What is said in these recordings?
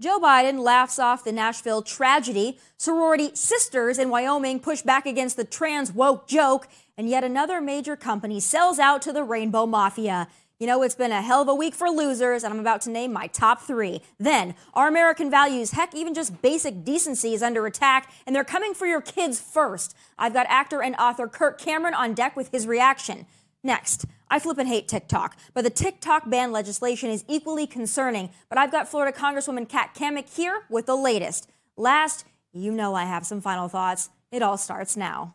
Joe Biden laughs off the Nashville tragedy. Sorority sisters in Wyoming push back against the trans woke joke. And yet another major company sells out to the Rainbow Mafia. You know, it's been a hell of a week for losers, and I'm about to name my top three. Then, our American values, heck, even just basic decency is under attack, and they're coming for your kids first. I've got actor and author Kirk Cameron on deck with his reaction. Next, I flip and hate TikTok, but the TikTok ban legislation is equally concerning. But I've got Florida Congresswoman Kat Cammack here with the latest. Last, you know I have some final thoughts. It all starts now.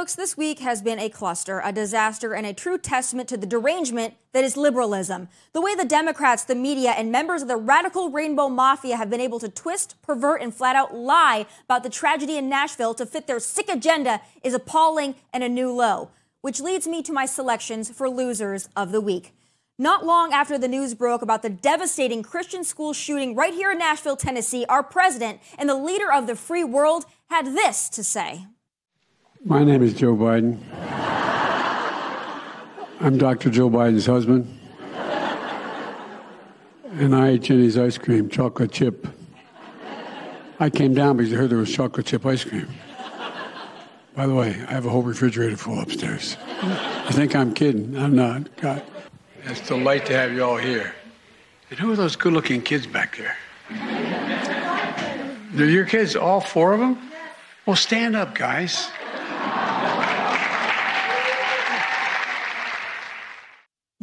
Folks, this week has been a cluster, a disaster, and a true testament to the derangement that is liberalism. The way the Democrats, the media, and members of the radical rainbow mafia have been able to twist, pervert, and flat out lie about the tragedy in Nashville to fit their sick agenda is appalling and a new low. Which leads me to my selections for losers of the week. Not long after the news broke about the devastating Christian school shooting right here in Nashville, Tennessee, our president and the leader of the free world had this to say. My name is Joe Biden. I'm Dr. Joe Biden's husband. And I ate Jenny's ice cream, chocolate chip. I came down because I heard there was chocolate chip ice cream. By the way, I have a whole refrigerator full upstairs. I think I'm kidding. I'm not. God. It's a delight to have you all here. And who are those good looking kids back there? They're your kids, all four of them? Well, stand up, guys.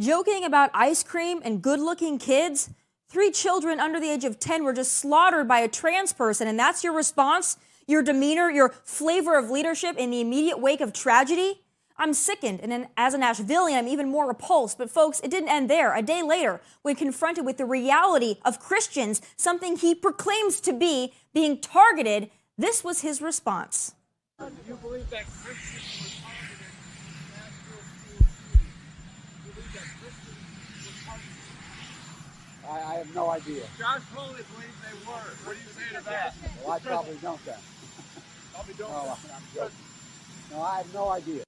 Joking about ice cream and good looking kids? Three children under the age of 10 were just slaughtered by a trans person, and that's your response? Your demeanor, your flavor of leadership in the immediate wake of tragedy? I'm sickened, and as a Nashvilleian, I'm even more repulsed. But folks, it didn't end there. A day later, when confronted with the reality of Christians, something he proclaims to be, being targeted, this was his response. You believe that Christians have no idea. Josh Hawley believes they were. What do you say to that? Well, I probably don't then. Probably don't. No, I'm joking. No, I have no idea.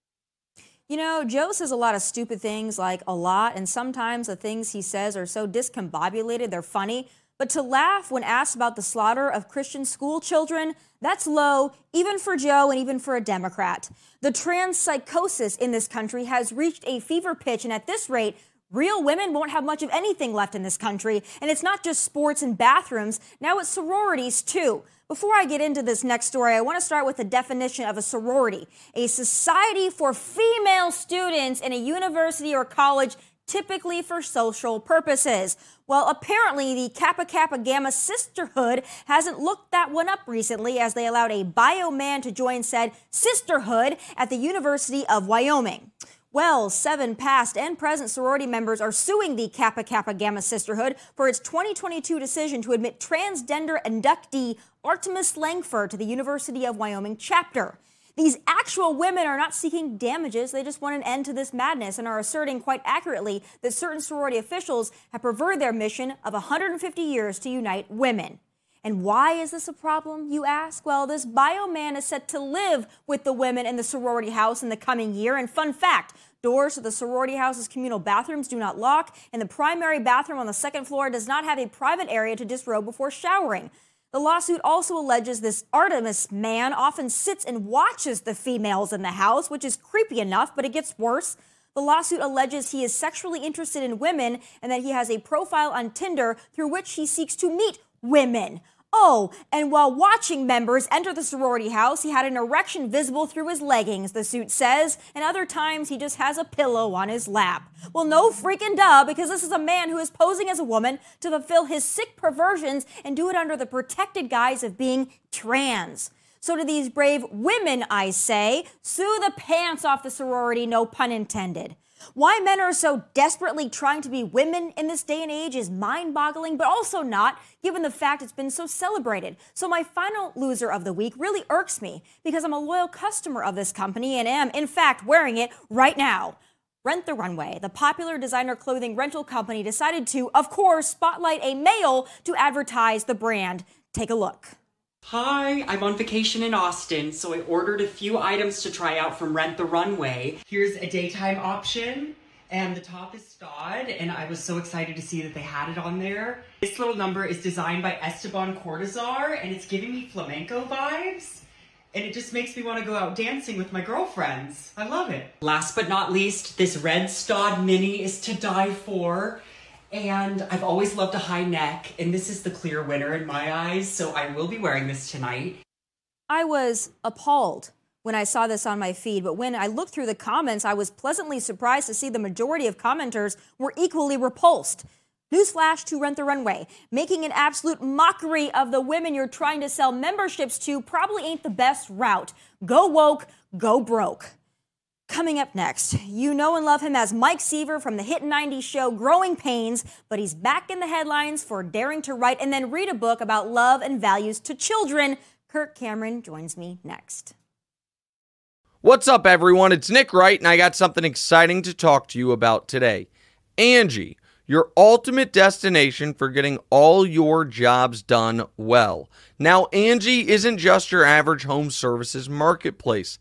You know, Joe says a lot of stupid things, like a lot, and sometimes the things he says are so discombobulated they're funny. But to laugh when asked about the slaughter of Christian school children, that's low, even for Joe and even for a Democrat. The trans psychosis in this country has reached a fever pitch, and at this rate, Real women won't have much of anything left in this country, and it's not just sports and bathrooms, now it's sororities too. Before I get into this next story, I want to start with the definition of a sorority a society for female students in a university or college, typically for social purposes. Well, apparently, the Kappa Kappa Gamma Sisterhood hasn't looked that one up recently as they allowed a bio man to join said sisterhood at the University of Wyoming. Well, seven past and present sorority members are suing the Kappa Kappa Gamma Sisterhood for its 2022 decision to admit transgender inductee Artemis Langford to the University of Wyoming chapter. These actual women are not seeking damages, they just want an end to this madness and are asserting quite accurately that certain sorority officials have perverted their mission of 150 years to unite women. And why is this a problem, you ask? Well, this bio man is set to live with the women in the sorority house in the coming year. And fun fact, doors to the sorority house's communal bathrooms do not lock, and the primary bathroom on the second floor does not have a private area to disrobe before showering. The lawsuit also alleges this Artemis man often sits and watches the females in the house, which is creepy enough, but it gets worse. The lawsuit alleges he is sexually interested in women and that he has a profile on Tinder through which he seeks to meet women. Oh, and while watching members enter the sorority house, he had an erection visible through his leggings, the suit says, and other times he just has a pillow on his lap. Well, no freaking duh, because this is a man who is posing as a woman to fulfill his sick perversions and do it under the protected guise of being trans. So to these brave women, I say, sue the pants off the sorority, no pun intended. Why men are so desperately trying to be women in this day and age is mind boggling, but also not, given the fact it's been so celebrated. So, my final loser of the week really irks me because I'm a loyal customer of this company and am, in fact, wearing it right now. Rent the Runway, the popular designer clothing rental company, decided to, of course, spotlight a male to advertise the brand. Take a look. Hi, I'm on vacation in Austin, so I ordered a few items to try out from Rent the Runway. Here's a daytime option, and the top is Staud, and I was so excited to see that they had it on there. This little number is designed by Esteban Cortazar, and it's giving me flamenco vibes. And it just makes me want to go out dancing with my girlfriends. I love it. Last but not least, this red Staud mini is to die for. And I've always loved a high neck, and this is the clear winner in my eyes, so I will be wearing this tonight. I was appalled when I saw this on my feed, but when I looked through the comments, I was pleasantly surprised to see the majority of commenters were equally repulsed. Newsflash to Rent the Runway. Making an absolute mockery of the women you're trying to sell memberships to probably ain't the best route. Go woke, go broke. Coming up next, you know and love him as Mike Seaver from the hit 90s show Growing Pains, but he's back in the headlines for daring to write and then read a book about love and values to children. Kirk Cameron joins me next. What's up, everyone? It's Nick Wright, and I got something exciting to talk to you about today. Angie your ultimate destination for getting all your jobs done well. Now, Angie isn't just your average home services marketplace.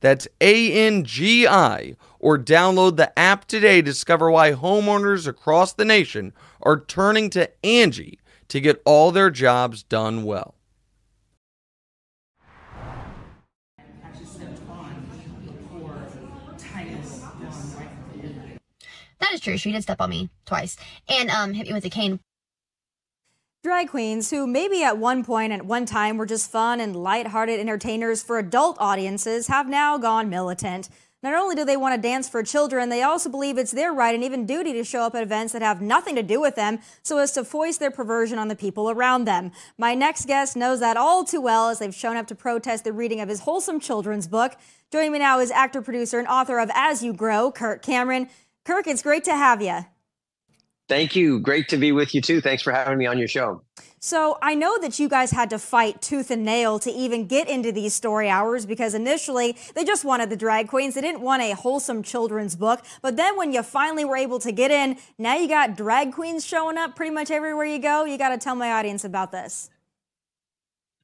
That's A N G I, or download the app today to discover why homeowners across the nation are turning to Angie to get all their jobs done well. That is true. She did step on me twice and um, hit me with a cane. Drag queens who maybe at one point at one time were just fun and light-hearted entertainers for adult audiences have now gone militant. Not only do they want to dance for children, they also believe it's their right and even duty to show up at events that have nothing to do with them so as to foist their perversion on the people around them. My next guest knows that all too well as they've shown up to protest the reading of his wholesome children's book. Joining me now is actor, producer, and author of As You Grow, Kirk Cameron. Kirk, it's great to have you. Thank you. Great to be with you too. Thanks for having me on your show. So, I know that you guys had to fight tooth and nail to even get into these story hours because initially they just wanted the drag queens. They didn't want a wholesome children's book. But then when you finally were able to get in, now you got drag queens showing up pretty much everywhere you go. You got to tell my audience about this.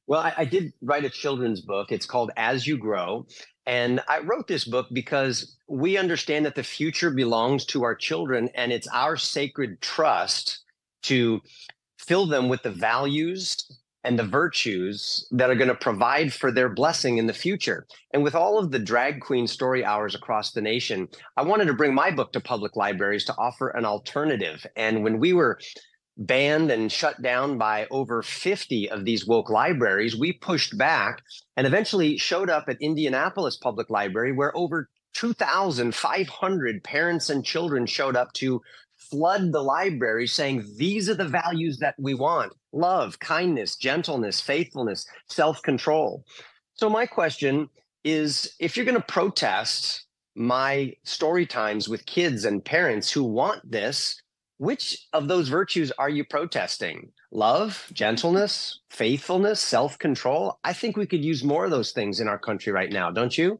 Well, I, I, did write a children's book. It's called As You Grow. And I wrote this book because we understand that the future belongs to our children, and it's our sacred trust to fill them with the values and the virtues that are going to provide for their blessing in the future. And with all of the drag queen story hours across the nation, I wanted to bring my book to public libraries to offer an alternative. And when we were banned and shut down by over 50 of these woke libraries, we pushed back and eventually showed up at Indianapolis Public Library, where over 2,500 parents and children showed up to flood the library saying, These are the values that we want love, kindness, gentleness, faithfulness, self control. So, my question is if you're going to protest my story times with kids and parents who want this, which of those virtues are you protesting? Love, gentleness, faithfulness, self control? I think we could use more of those things in our country right now, don't you?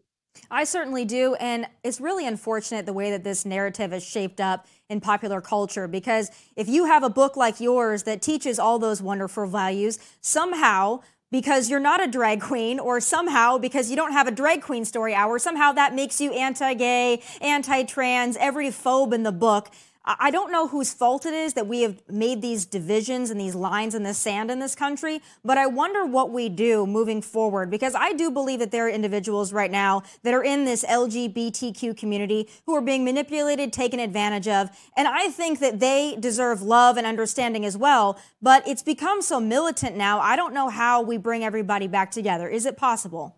I certainly do. And it's really unfortunate the way that this narrative is shaped up in popular culture. Because if you have a book like yours that teaches all those wonderful values, somehow because you're not a drag queen, or somehow because you don't have a drag queen story hour, somehow that makes you anti gay, anti trans, every phobe in the book. I don't know whose fault it is that we have made these divisions and these lines in the sand in this country, but I wonder what we do moving forward because I do believe that there are individuals right now that are in this LGBTQ community who are being manipulated, taken advantage of, and I think that they deserve love and understanding as well, but it's become so militant now. I don't know how we bring everybody back together. Is it possible?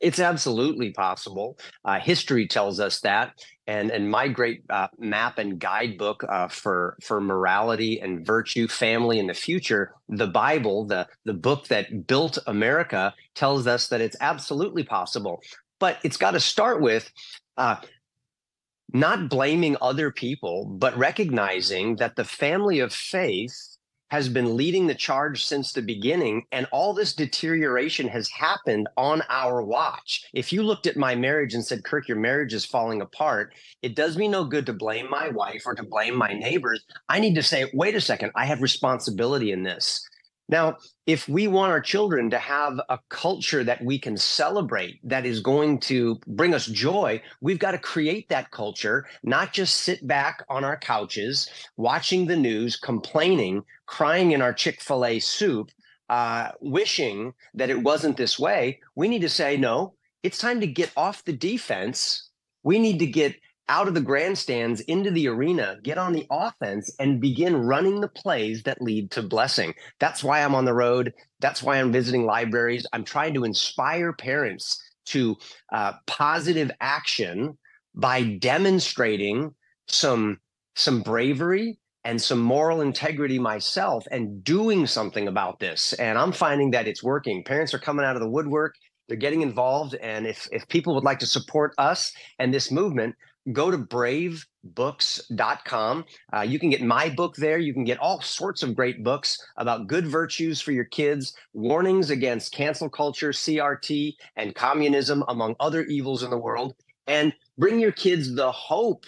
It's absolutely possible. Uh, history tells us that, and and my great uh, map and guidebook uh, for for morality and virtue, family, and the future, the Bible, the the book that built America, tells us that it's absolutely possible. But it's got to start with. Uh, not blaming other people, but recognizing that the family of faith has been leading the charge since the beginning, and all this deterioration has happened on our watch. If you looked at my marriage and said, Kirk, your marriage is falling apart, it does me no good to blame my wife or to blame my neighbors. I need to say, wait a second, I have responsibility in this. Now, if we want our children to have a culture that we can celebrate, that is going to bring us joy, we've got to create that culture, not just sit back on our couches, watching the news, complaining, crying in our Chick fil A soup, uh, wishing that it wasn't this way. We need to say, no, it's time to get off the defense. We need to get out of the grandstands into the arena, get on the offense, and begin running the plays that lead to blessing. That's why I'm on the road. That's why I'm visiting libraries. I'm trying to inspire parents to uh, positive action by demonstrating some some bravery and some moral integrity myself and doing something about this and i'm finding that it's working parents are coming out of the woodwork they're getting involved and if if people would like to support us and this movement go to bravebooks.com. Uh, you can get my book there. You can get all sorts of great books about good virtues for your kids, warnings against cancel culture, CRT, and communism, among other evils in the world, and bring your kids the hope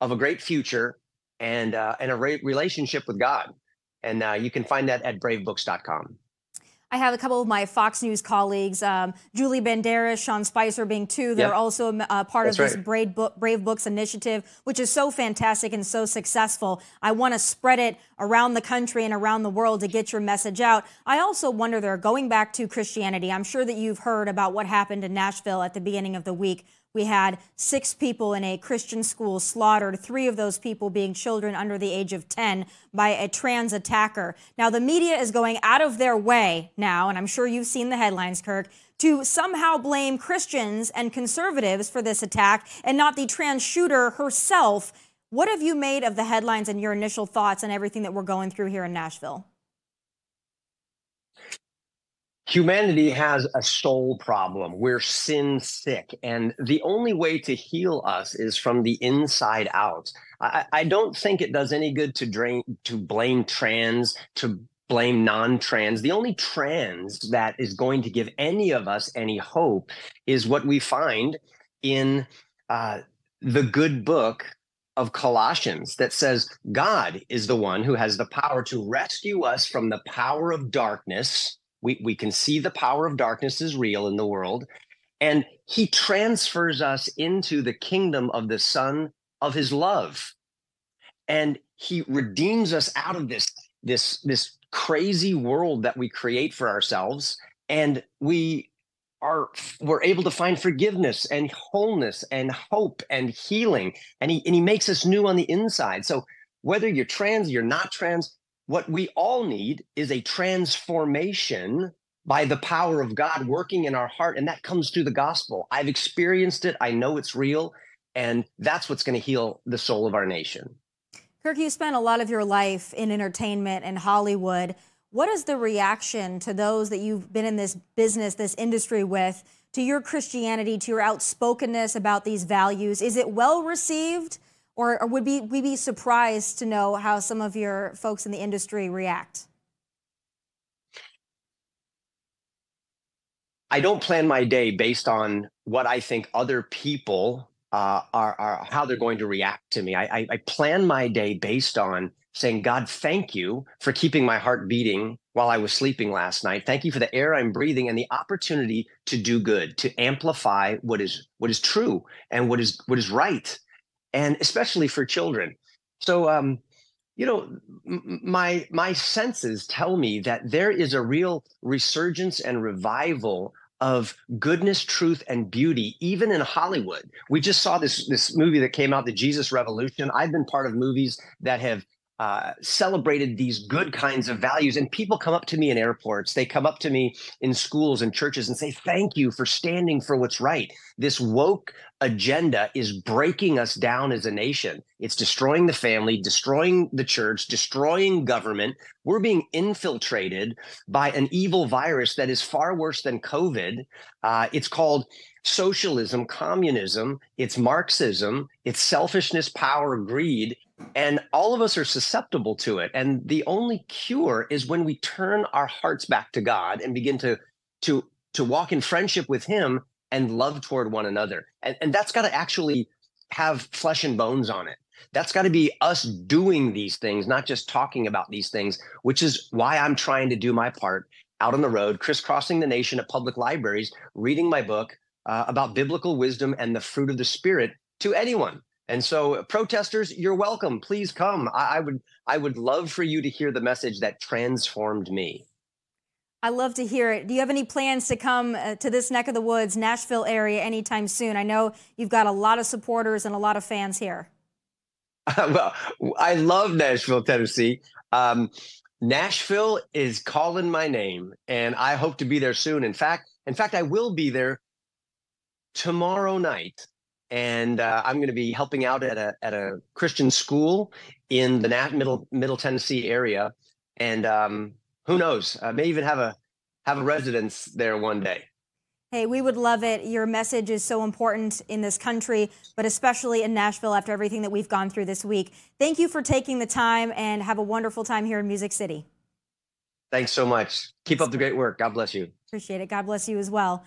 of a great future and, uh, and a re- relationship with God. And uh, you can find that at bravebooks.com. I have a couple of my Fox News colleagues, um, Julie Banderas, Sean Spicer being two, that yep. also uh, part That's of this right. Brave, Book, Brave Books initiative, which is so fantastic and so successful. I want to spread it around the country and around the world to get your message out. I also wonder there, going back to Christianity, I'm sure that you've heard about what happened in Nashville at the beginning of the week we had six people in a Christian school slaughtered, three of those people being children under the age of 10 by a trans attacker. Now, the media is going out of their way now, and I'm sure you've seen the headlines, Kirk, to somehow blame Christians and conservatives for this attack and not the trans shooter herself. What have you made of the headlines and your initial thoughts on everything that we're going through here in Nashville? Humanity has a soul problem. We're sin sick. And the only way to heal us is from the inside out. I, I don't think it does any good to drain to blame trans, to blame non-trans. The only trans that is going to give any of us any hope is what we find in uh, the good book of Colossians that says God is the one who has the power to rescue us from the power of darkness we, we can see the power of darkness is real in the world. And he transfers us into the kingdom of the Son of his love. And he redeems us out of this, this, this crazy world that we create for ourselves. And we are we're able to find forgiveness and wholeness and hope and healing. And he and he makes us new on the inside. So whether you're trans, you're not trans, what we all need is a transformation by the power of God working in our heart. And that comes through the gospel. I've experienced it, I know it's real. And that's what's going to heal the soul of our nation. Kirk, you spent a lot of your life in entertainment and Hollywood. What is the reaction to those that you've been in this business, this industry with, to your Christianity, to your outspokenness about these values? Is it well received? Or, or would be, we be surprised to know how some of your folks in the industry react? I don't plan my day based on what I think other people uh, are, are how they're going to react to me. I, I, I plan my day based on saying, God, thank you for keeping my heart beating while I was sleeping last night. Thank you for the air I'm breathing and the opportunity to do good, to amplify what is what is true and what is what is right, and especially for children. So, um, you know, m- my my senses tell me that there is a real resurgence and revival of goodness, truth, and beauty, even in Hollywood. We just saw this this movie that came out, The Jesus Revolution. I've been part of movies that have uh, celebrated these good kinds of values. And people come up to me in airports, they come up to me in schools and churches and say, Thank you for standing for what's right. This woke agenda is breaking us down as a nation. It's destroying the family, destroying the church, destroying government. We're being infiltrated by an evil virus that is far worse than COVID. Uh, it's called socialism, communism, it's Marxism, it's selfishness, power, greed and all of us are susceptible to it. And the only cure is when we turn our hearts back to god and begin to to to walk in friendship with him and love toward one another. And, and that's got to actually have flesh and bones on it. That's got to be us doing these things not just talking about these things which is why i'm trying to do my part out on the road crisscrossing the nation at public libraries reading my book uh, about biblical wisdom and the fruit of the spirit to anyone and so, protesters, you're welcome. Please come. I, I, would I would love for you to hear the message that transformed me. I love to hear it. Do you have any plans to come uh, to this neck of the woods, Nashville area, anytime soon? I know you've got a lot of supporters and a lot of fans here. well, I love Nashville, Tennessee. Um, Nashville is calling my name, and I hope to be there soon. In fact, in fact, I will be there tomorrow night and uh, I'm going to be helping out at a at a Christian school in the Nat- middle Middle Tennessee area, and um, who knows, I may even have a have a residence there one day. Hey, we would love it. Your message is so important in this country, but especially in Nashville after everything that we've gone through this week. Thank you for taking the time and have a wonderful time here in Music City. Thanks so much. Keep up the great work. God bless you. Appreciate it. God bless you as well.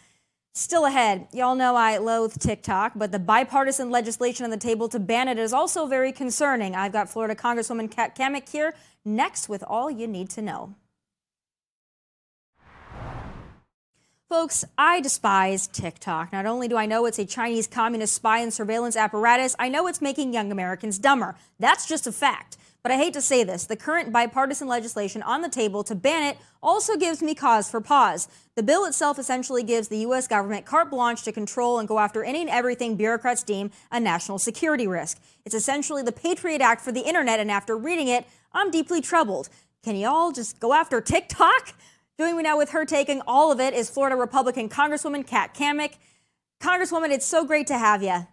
Still ahead, y'all know I loathe TikTok, but the bipartisan legislation on the table to ban it is also very concerning. I've got Florida Congresswoman Kat Cammack here next with all you need to know. Folks, I despise TikTok. Not only do I know it's a Chinese communist spy and surveillance apparatus, I know it's making young Americans dumber. That's just a fact. But I hate to say this, the current bipartisan legislation on the table to ban it also gives me cause for pause. The bill itself essentially gives the U.S. government carte blanche to control and go after any and everything bureaucrats deem a national security risk. It's essentially the Patriot Act for the internet, and after reading it, I'm deeply troubled. Can y'all just go after TikTok? Joining me now with her taking all of it is Florida Republican Congresswoman Kat Cammack. Congresswoman, it's so great to have you.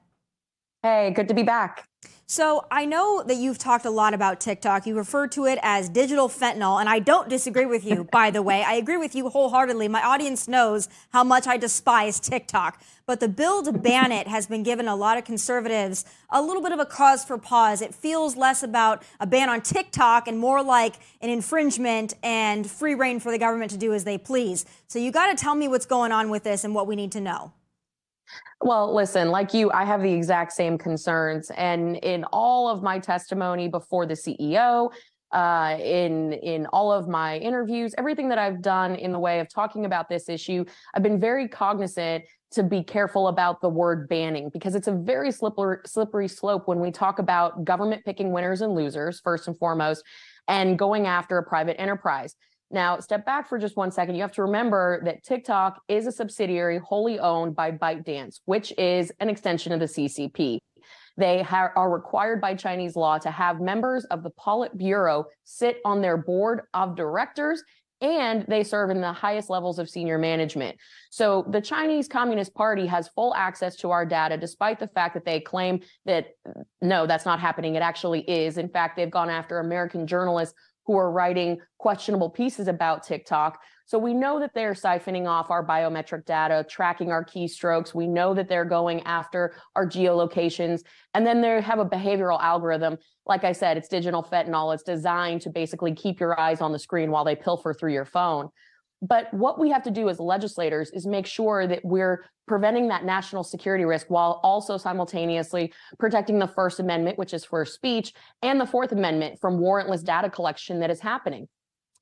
Hey, good to be back. So I know that you've talked a lot about TikTok. You refer to it as digital fentanyl, and I don't disagree with you, by the way. I agree with you wholeheartedly. My audience knows how much I despise TikTok. But the bill to ban it has been given a lot of conservatives a little bit of a cause for pause. It feels less about a ban on TikTok and more like an infringement and free reign for the government to do as they please. So you got to tell me what's going on with this and what we need to know. Well, listen, like you, I have the exact same concerns. And in all of my testimony before the CEO, uh, in in all of my interviews, everything that I've done in the way of talking about this issue, I've been very cognizant to be careful about the word banning because it's a very slippery slippery slope when we talk about government picking winners and losers first and foremost, and going after a private enterprise. Now, step back for just one second. You have to remember that TikTok is a subsidiary wholly owned by ByteDance, which is an extension of the CCP. They ha- are required by Chinese law to have members of the Politburo sit on their board of directors and they serve in the highest levels of senior management. So the Chinese Communist Party has full access to our data, despite the fact that they claim that no, that's not happening. It actually is. In fact, they've gone after American journalists who are writing questionable pieces about TikTok. So we know that they're siphoning off our biometric data, tracking our keystrokes. We know that they're going after our geolocations. And then they have a behavioral algorithm. Like I said, it's digital fentanyl. It's designed to basically keep your eyes on the screen while they pilfer through your phone. But what we have to do as legislators is make sure that we're preventing that national security risk while also simultaneously protecting the First Amendment, which is for speech, and the Fourth Amendment from warrantless data collection that is happening.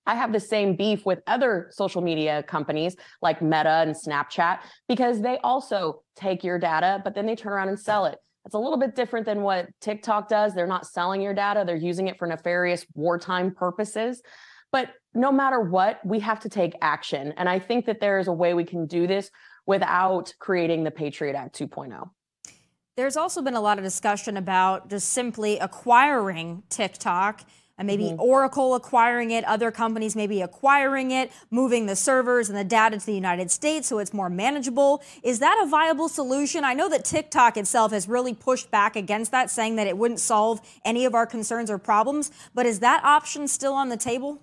I have the same beef with other social media companies like Meta and Snapchat because they also take your data, but then they turn around and sell it. It's a little bit different than what TikTok does. They're not selling your data, they're using it for nefarious wartime purposes. But no matter what, we have to take action. And I think that there is a way we can do this without creating the Patriot Act 2.0. There's also been a lot of discussion about just simply acquiring TikTok and maybe mm-hmm. Oracle acquiring it, other companies maybe acquiring it, moving the servers and the data to the United States so it's more manageable. Is that a viable solution? I know that TikTok itself has really pushed back against that, saying that it wouldn't solve any of our concerns or problems. But is that option still on the table?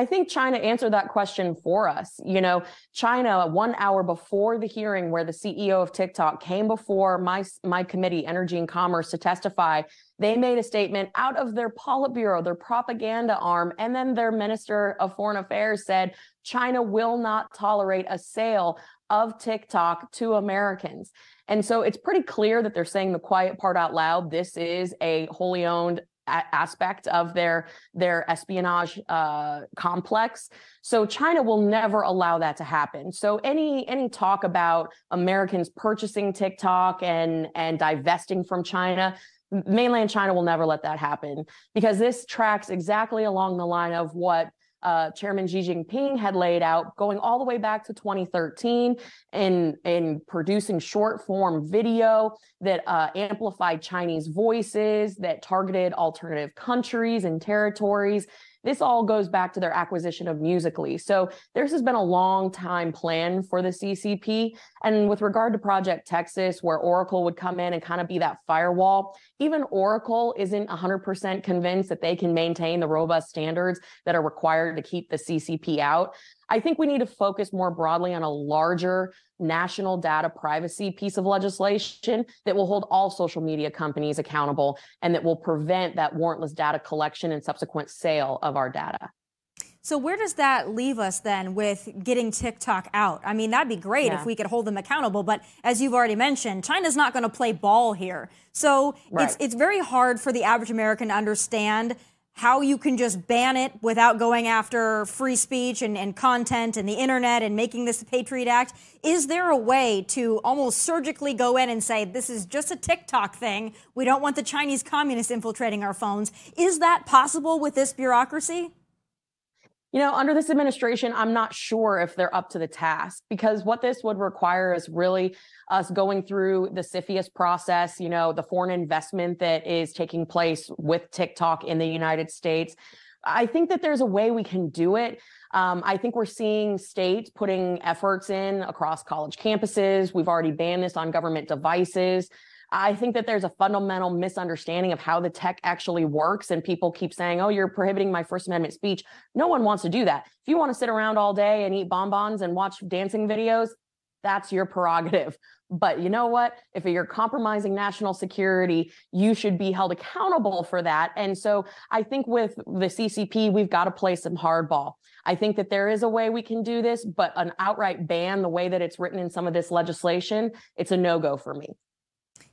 I think China answered that question for us. You know, China, one hour before the hearing where the CEO of TikTok came before my, my committee, Energy and Commerce, to testify, they made a statement out of their Politburo, their propaganda arm, and then their Minister of Foreign Affairs said China will not tolerate a sale of TikTok to Americans. And so it's pretty clear that they're saying the quiet part out loud. This is a wholly owned aspect of their their espionage uh, complex. So China will never allow that to happen. So any any talk about Americans purchasing TikTok and and divesting from China, mainland China will never let that happen because this tracks exactly along the line of what uh, Chairman Xi Jinping had laid out, going all the way back to 2013, in in producing short form video that uh, amplified Chinese voices, that targeted alternative countries and territories, this all goes back to their acquisition of Musical.ly. So this has been a long time plan for the CCP. And with regard to Project Texas, where Oracle would come in and kind of be that firewall, even Oracle isn't 100% convinced that they can maintain the robust standards that are required to keep the CCP out. I think we need to focus more broadly on a larger national data privacy piece of legislation that will hold all social media companies accountable and that will prevent that warrantless data collection and subsequent sale of our data. So where does that leave us then with getting TikTok out? I mean, that'd be great yeah. if we could hold them accountable, but as you've already mentioned, China's not going to play ball here. So right. it's it's very hard for the average American to understand how you can just ban it without going after free speech and, and content and the internet and making this Patriot Act? Is there a way to almost surgically go in and say, this is just a TikTok thing? We don't want the Chinese communists infiltrating our phones. Is that possible with this bureaucracy? You know, under this administration, I'm not sure if they're up to the task because what this would require is really us going through the CFIUS process, you know, the foreign investment that is taking place with TikTok in the United States. I think that there's a way we can do it. Um, I think we're seeing states putting efforts in across college campuses. We've already banned this on government devices. I think that there's a fundamental misunderstanding of how the tech actually works. And people keep saying, oh, you're prohibiting my First Amendment speech. No one wants to do that. If you want to sit around all day and eat bonbons and watch dancing videos, that's your prerogative. But you know what? If you're compromising national security, you should be held accountable for that. And so I think with the CCP, we've got to play some hardball. I think that there is a way we can do this, but an outright ban, the way that it's written in some of this legislation, it's a no go for me.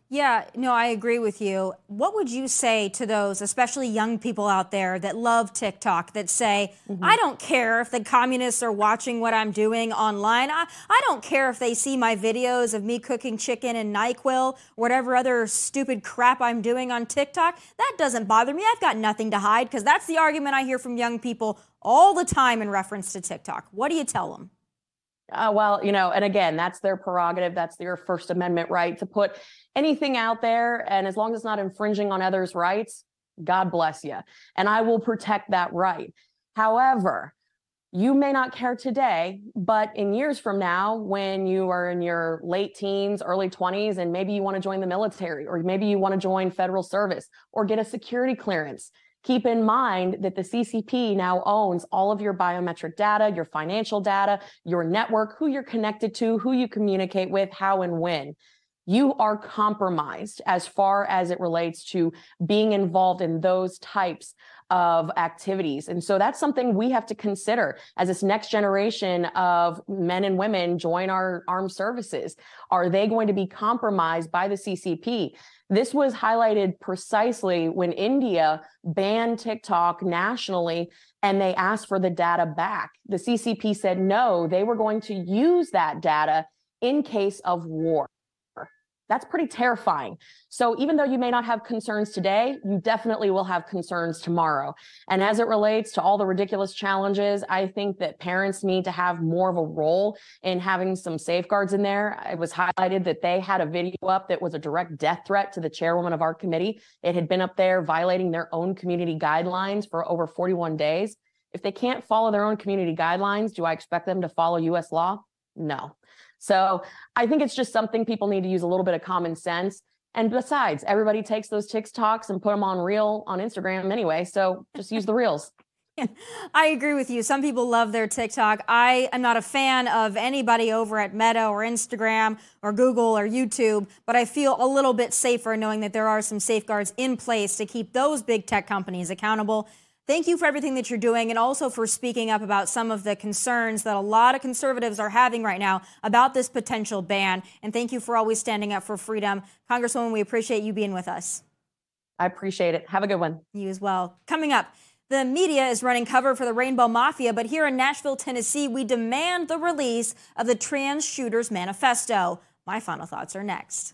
Yeah, no, I agree with you. What would you say to those, especially young people out there that love TikTok, that say, mm-hmm. I don't care if the communists are watching what I'm doing online. I, I don't care if they see my videos of me cooking chicken and NyQuil, whatever other stupid crap I'm doing on TikTok. That doesn't bother me. I've got nothing to hide because that's the argument I hear from young people all the time in reference to TikTok. What do you tell them? Uh, well, you know, and again, that's their prerogative. That's their First Amendment right to put anything out there. And as long as it's not infringing on others' rights, God bless you. And I will protect that right. However, you may not care today, but in years from now, when you are in your late teens, early 20s, and maybe you want to join the military, or maybe you want to join federal service or get a security clearance, Keep in mind that the CCP now owns all of your biometric data, your financial data, your network, who you're connected to, who you communicate with, how and when. You are compromised as far as it relates to being involved in those types of activities. And so that's something we have to consider as this next generation of men and women join our armed services. Are they going to be compromised by the CCP? This was highlighted precisely when India banned TikTok nationally and they asked for the data back. The CCP said no, they were going to use that data in case of war. That's pretty terrifying. So even though you may not have concerns today, you definitely will have concerns tomorrow. And as it relates to all the ridiculous challenges, I think that parents need to have more of a role in having some safeguards in there. It was highlighted that they had a video up that was a direct death threat to the chairwoman of our committee. It had been up there violating their own community guidelines for over 41 days. If they can't follow their own community guidelines, do I expect them to follow US law? No. So I think it's just something people need to use a little bit of common sense. And besides, everybody takes those TikToks and put them on reel on Instagram anyway. So just use the reels. I agree with you. Some people love their TikTok. I am not a fan of anybody over at Meta or Instagram or Google or YouTube, but I feel a little bit safer knowing that there are some safeguards in place to keep those big tech companies accountable. Thank you for everything that you're doing and also for speaking up about some of the concerns that a lot of conservatives are having right now about this potential ban. And thank you for always standing up for freedom. Congresswoman, we appreciate you being with us. I appreciate it. Have a good one. You as well. Coming up, the media is running cover for the Rainbow Mafia, but here in Nashville, Tennessee, we demand the release of the Trans Shooters Manifesto. My final thoughts are next.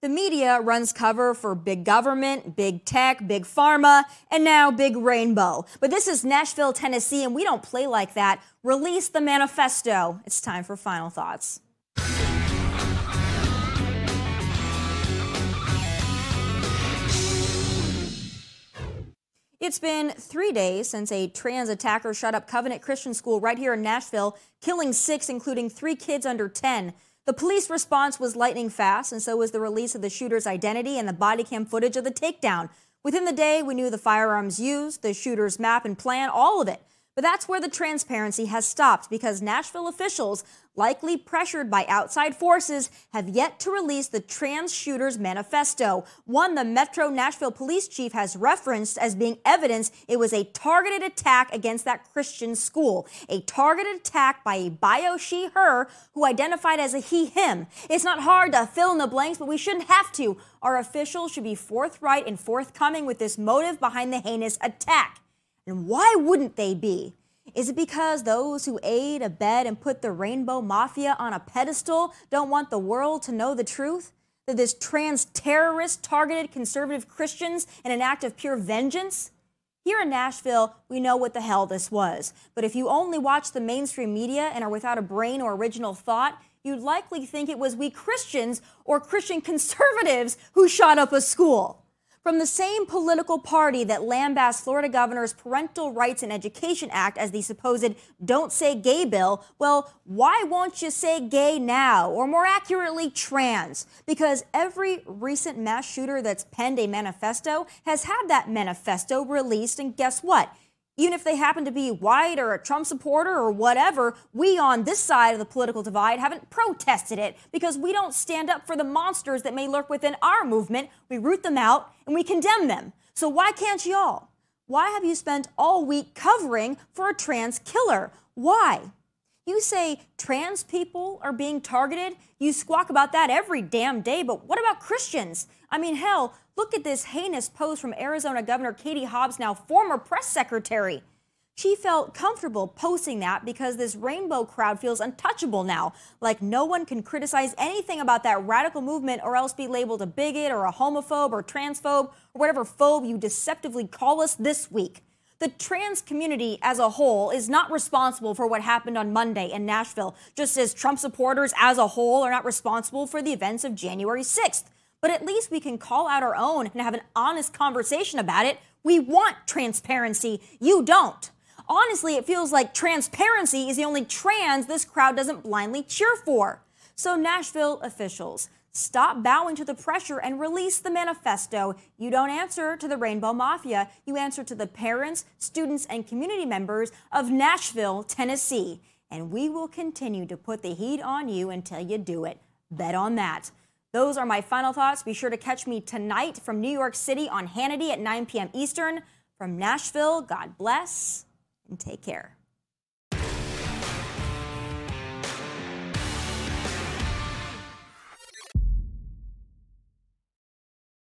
The media runs cover for big government, big tech, big pharma, and now big rainbow. But this is Nashville, Tennessee, and we don't play like that. Release the manifesto. It's time for final thoughts. It's been three days since a trans attacker shot up Covenant Christian School right here in Nashville, killing six, including three kids under 10. The police response was lightning fast, and so was the release of the shooter's identity and the body cam footage of the takedown. Within the day, we knew the firearms used, the shooter's map and plan, all of it. But that's where the transparency has stopped because Nashville officials, likely pressured by outside forces, have yet to release the trans shooters manifesto, one the Metro Nashville police chief has referenced as being evidence it was a targeted attack against that Christian school, a targeted attack by a bio she her who identified as a he him. It's not hard to fill in the blanks, but we shouldn't have to. Our officials should be forthright and forthcoming with this motive behind the heinous attack. And why wouldn't they be? Is it because those who aid, abet, and put the Rainbow Mafia on a pedestal don't want the world to know the truth? That this trans terrorist targeted conservative Christians in an act of pure vengeance? Here in Nashville, we know what the hell this was. But if you only watch the mainstream media and are without a brain or original thought, you'd likely think it was we Christians or Christian conservatives who shot up a school from the same political party that lambasts Florida governor's Parental Rights and Education Act as the supposed don't say gay bill, well, why won't you say gay now? Or more accurately, trans? Because every recent mass shooter that's penned a manifesto has had that manifesto released, and guess what? Even if they happen to be white or a Trump supporter or whatever, we on this side of the political divide haven't protested it because we don't stand up for the monsters that may lurk within our movement. We root them out and we condemn them. So why can't y'all? Why have you spent all week covering for a trans killer? Why? You say trans people are being targeted. You squawk about that every damn day, but what about Christians? I mean, hell, look at this heinous post from Arizona Governor Katie Hobbs, now former press secretary. She felt comfortable posting that because this rainbow crowd feels untouchable now. Like no one can criticize anything about that radical movement or else be labeled a bigot or a homophobe or transphobe or whatever phobe you deceptively call us this week. The trans community as a whole is not responsible for what happened on Monday in Nashville, just as Trump supporters as a whole are not responsible for the events of January 6th. But at least we can call out our own and have an honest conversation about it. We want transparency. You don't. Honestly, it feels like transparency is the only trans this crowd doesn't blindly cheer for. So, Nashville officials, Stop bowing to the pressure and release the manifesto. You don't answer to the Rainbow Mafia. You answer to the parents, students, and community members of Nashville, Tennessee. And we will continue to put the heat on you until you do it. Bet on that. Those are my final thoughts. Be sure to catch me tonight from New York City on Hannity at 9 p.m. Eastern. From Nashville, God bless and take care.